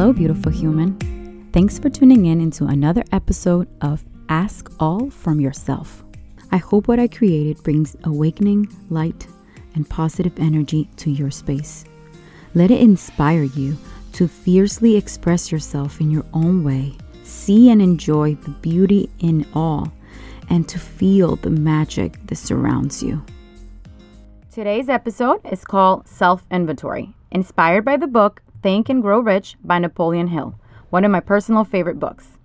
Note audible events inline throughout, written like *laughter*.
Hello, beautiful human. Thanks for tuning in into another episode of Ask All from Yourself. I hope what I created brings awakening, light, and positive energy to your space. Let it inspire you to fiercely express yourself in your own way, see and enjoy the beauty in all, and to feel the magic that surrounds you. Today's episode is called Self Inventory, inspired by the book Think and Grow Rich by Napoleon Hill, one of my personal favorite books.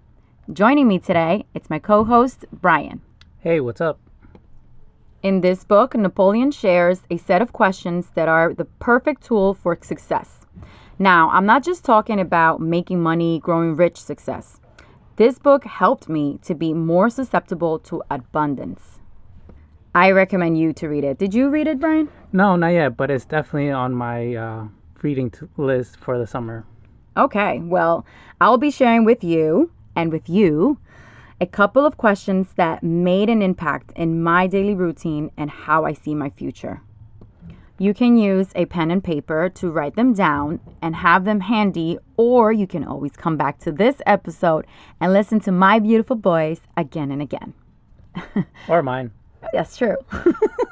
Joining me today, it's my co host, Brian. Hey, what's up? In this book, Napoleon shares a set of questions that are the perfect tool for success. Now, I'm not just talking about making money, growing rich success. This book helped me to be more susceptible to abundance. I recommend you to read it. Did you read it, Brian? No, not yet, but it's definitely on my uh, reading t- list for the summer. Okay, well, I'll be sharing with you and with you a couple of questions that made an impact in my daily routine and how I see my future. You can use a pen and paper to write them down and have them handy, or you can always come back to this episode and listen to my beautiful voice again and again. *laughs* or mine. That's true.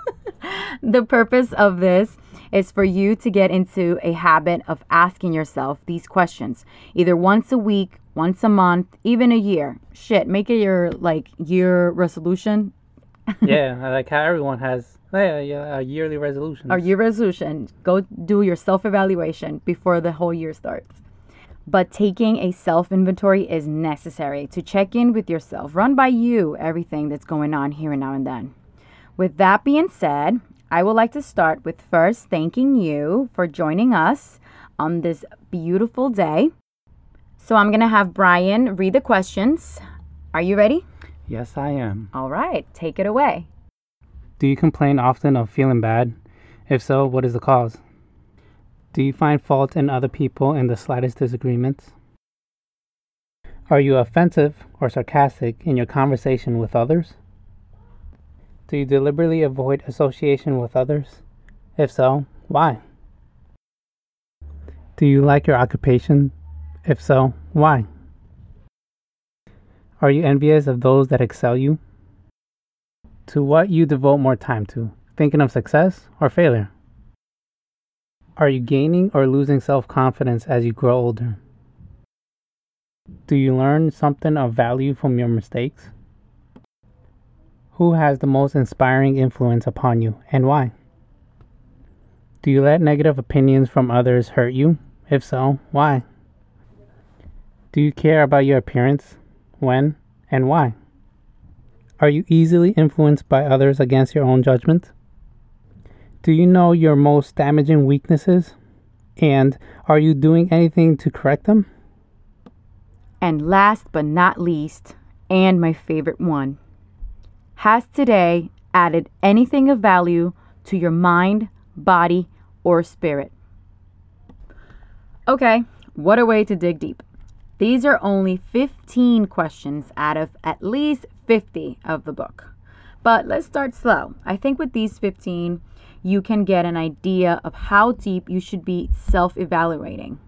*laughs* the purpose of this is for you to get into a habit of asking yourself these questions either once a week, once a month, even a year. Shit, make it your like year resolution. *laughs* yeah, I like how everyone has yeah, yeah, a yearly resolution. Our year resolution. Go do your self evaluation before the whole year starts. But taking a self inventory is necessary to check in with yourself, run by you everything that's going on here and now and then. With that being said, I would like to start with first thanking you for joining us on this beautiful day. So I'm going to have Brian read the questions. Are you ready? Yes, I am. All right, take it away. Do you complain often of feeling bad? If so, what is the cause? Do you find fault in other people in the slightest disagreements? Are you offensive or sarcastic in your conversation with others? Do you deliberately avoid association with others? If so, why? Do you like your occupation? If so, why? Are you envious of those that excel you? To what you devote more time to, thinking of success or failure? Are you gaining or losing self confidence as you grow older? Do you learn something of value from your mistakes? Who has the most inspiring influence upon you and why? Do you let negative opinions from others hurt you? If so, why? Do you care about your appearance? When and why? Are you easily influenced by others against your own judgment? Do you know your most damaging weaknesses? And are you doing anything to correct them? And last but not least, and my favorite one, has today added anything of value to your mind, body, or spirit? Okay, what a way to dig deep. These are only 15 questions out of at least 50 of the book. But let's start slow. I think with these 15, you can get an idea of how deep you should be self evaluating.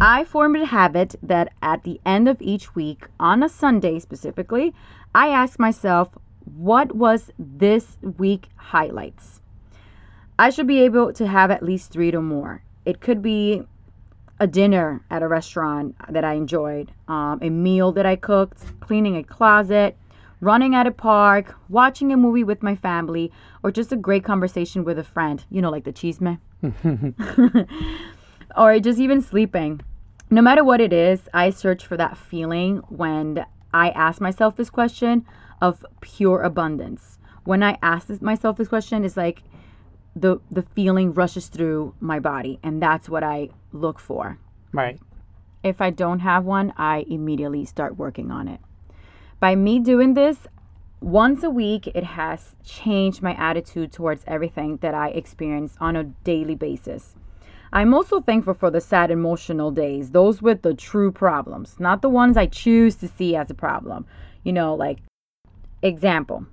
I formed a habit that at the end of each week, on a Sunday specifically, I ask myself, what was this week highlights? I should be able to have at least three to more. It could be a dinner at a restaurant that I enjoyed, um, a meal that I cooked, cleaning a closet, running at a park, watching a movie with my family, or just a great conversation with a friend, you know, like the chisme. *laughs* or just even sleeping. No matter what it is, I search for that feeling when I ask myself this question of pure abundance. When I ask this, myself this question, it's like the the feeling rushes through my body, and that's what I look for. Right. If I don't have one, I immediately start working on it. By me doing this once a week, it has changed my attitude towards everything that I experience on a daily basis. I'm also thankful for the sad emotional days, those with the true problems, not the ones I choose to see as a problem. You know, like, example,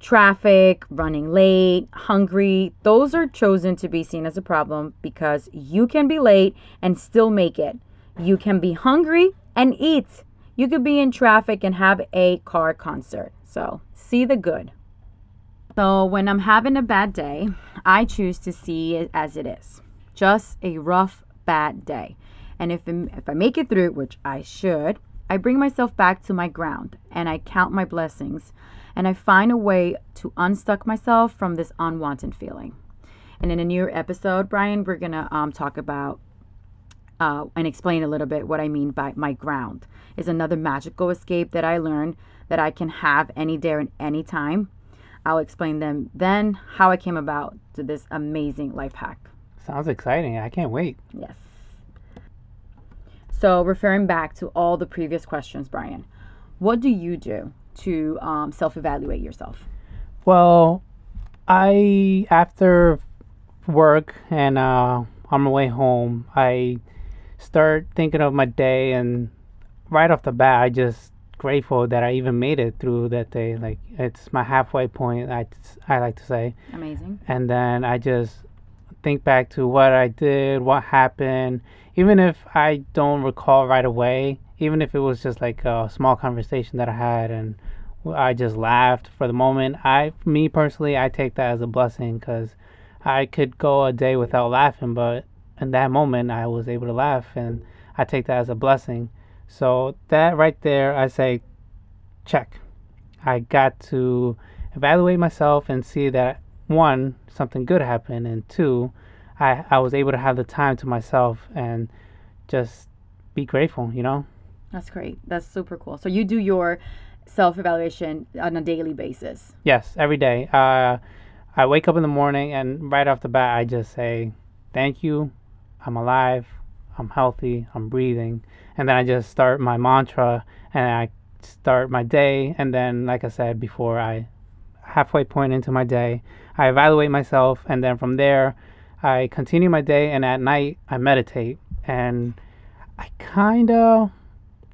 traffic, running late, hungry, those are chosen to be seen as a problem because you can be late and still make it. You can be hungry and eat. You could be in traffic and have a car concert. So, see the good. So, when I'm having a bad day, I choose to see it as it is just a rough, bad day. And if, if I make it through, which I should, I bring myself back to my ground and I count my blessings and I find a way to unstuck myself from this unwanted feeling. And in a new episode, Brian, we're going to um, talk about uh, and explain a little bit what I mean by my ground. Is another magical escape that I learned that I can have any day and any time. I'll explain them then how I came about to this amazing life hack. Sounds exciting. I can't wait. Yes. So, referring back to all the previous questions, Brian, what do you do to um, self evaluate yourself? Well, I, after work and uh, on my way home, I start thinking of my day, and right off the bat, I just grateful that I even made it through that day. Like it's my halfway point. I I like to say. Amazing. And then I just think back to what I did, what happened, even if I don't recall right away. Even if it was just like a small conversation that I had and I just laughed for the moment. I, me personally, I take that as a blessing because I could go a day without laughing, but in that moment I was able to laugh, and I take that as a blessing. So that right there, I say, check. I got to evaluate myself and see that one, something good happened, and two, I, I was able to have the time to myself and just be grateful, you know? That's great. That's super cool. So you do your self evaluation on a daily basis? Yes, every day. Uh, I wake up in the morning and right off the bat, I just say, thank you I'm alive, I'm healthy, I'm breathing. And then I just start my mantra and I start my day. And then, like I said before, I halfway point into my day, I evaluate myself. And then from there, I continue my day. And at night, I meditate. And I kind of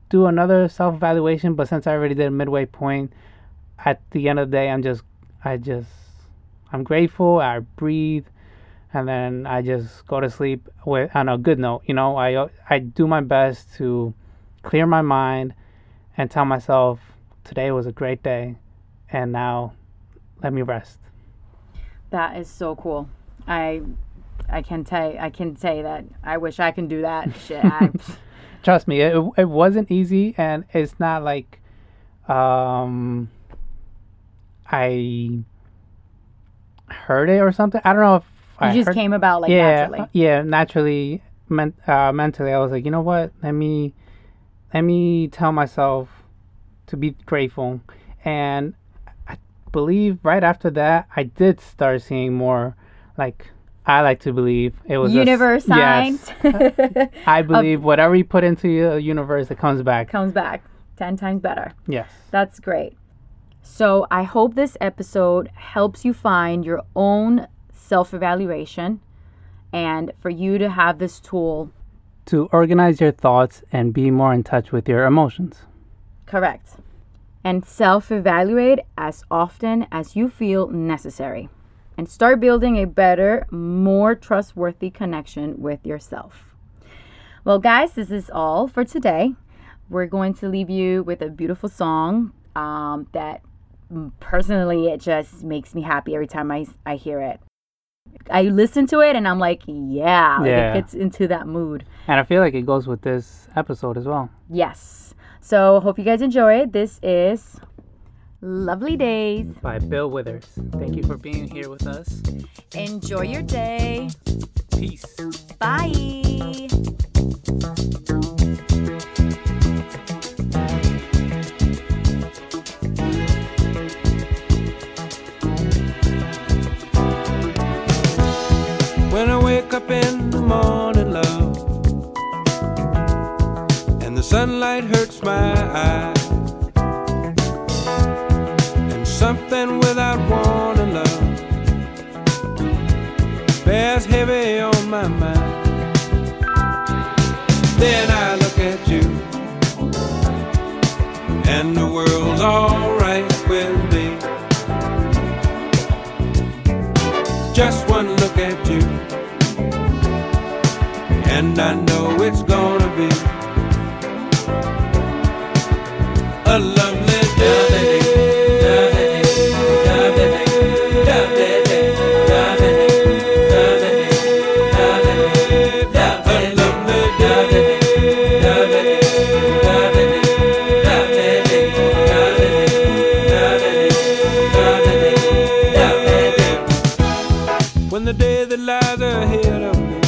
do another self evaluation. But since I already did a midway point, at the end of the day, I'm just, I just, I'm grateful. I breathe and then I just go to sleep with on a good note. You know, I I do my best to clear my mind and tell myself today was a great day, and now let me rest. That is so cool. I I can say I can say that I wish I can do that *laughs* shit. I, *laughs* Trust me, it it wasn't easy, and it's not like um I heard it or something. I don't know if you I just heard- came about like yeah, naturally. uh, yeah, naturally, men- uh, mentally, I was like, you know what? Let me, let me tell myself to be grateful, and believe right after that, I did start seeing more, like I like to believe it was a Universe yes. signs *laughs* I believe whatever you put into the universe, it comes back. comes back ten times better. Yes. That's great. So I hope this episode helps you find your own self evaluation and for you to have this tool To organize your thoughts and be more in touch with your emotions. correct and self evaluate as often as you feel necessary and start building a better, more trustworthy connection with yourself. Well, guys, this is all for today. We're going to leave you with a beautiful song um, that personally it just makes me happy every time I, I hear it. I listen to it and I'm like, yeah, like Yeah. it gets into that mood. And I feel like it goes with this episode as well. Yes. So hope you guys enjoy. This is Lovely Days. By Bill Withers. Thank you for being here with us. Enjoy your day. Peace. Bye. When I wake up in the morning, sunlight hurts my eyes, and something without When the day that lies ahead of me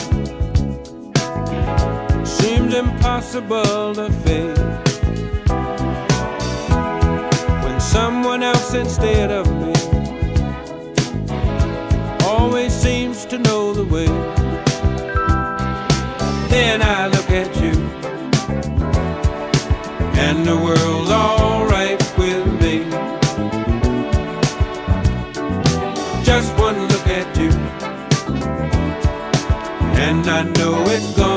seems impossible to face. When someone else instead of me always seems to know the way. Then I look at you, and the world's alright I know it's gonna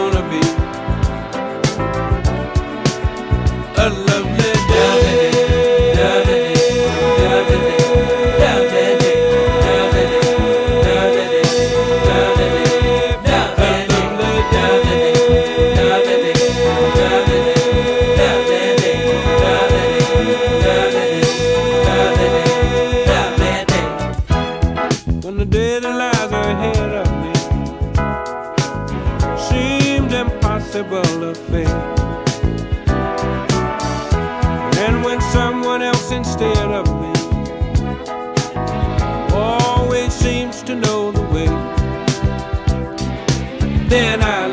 then I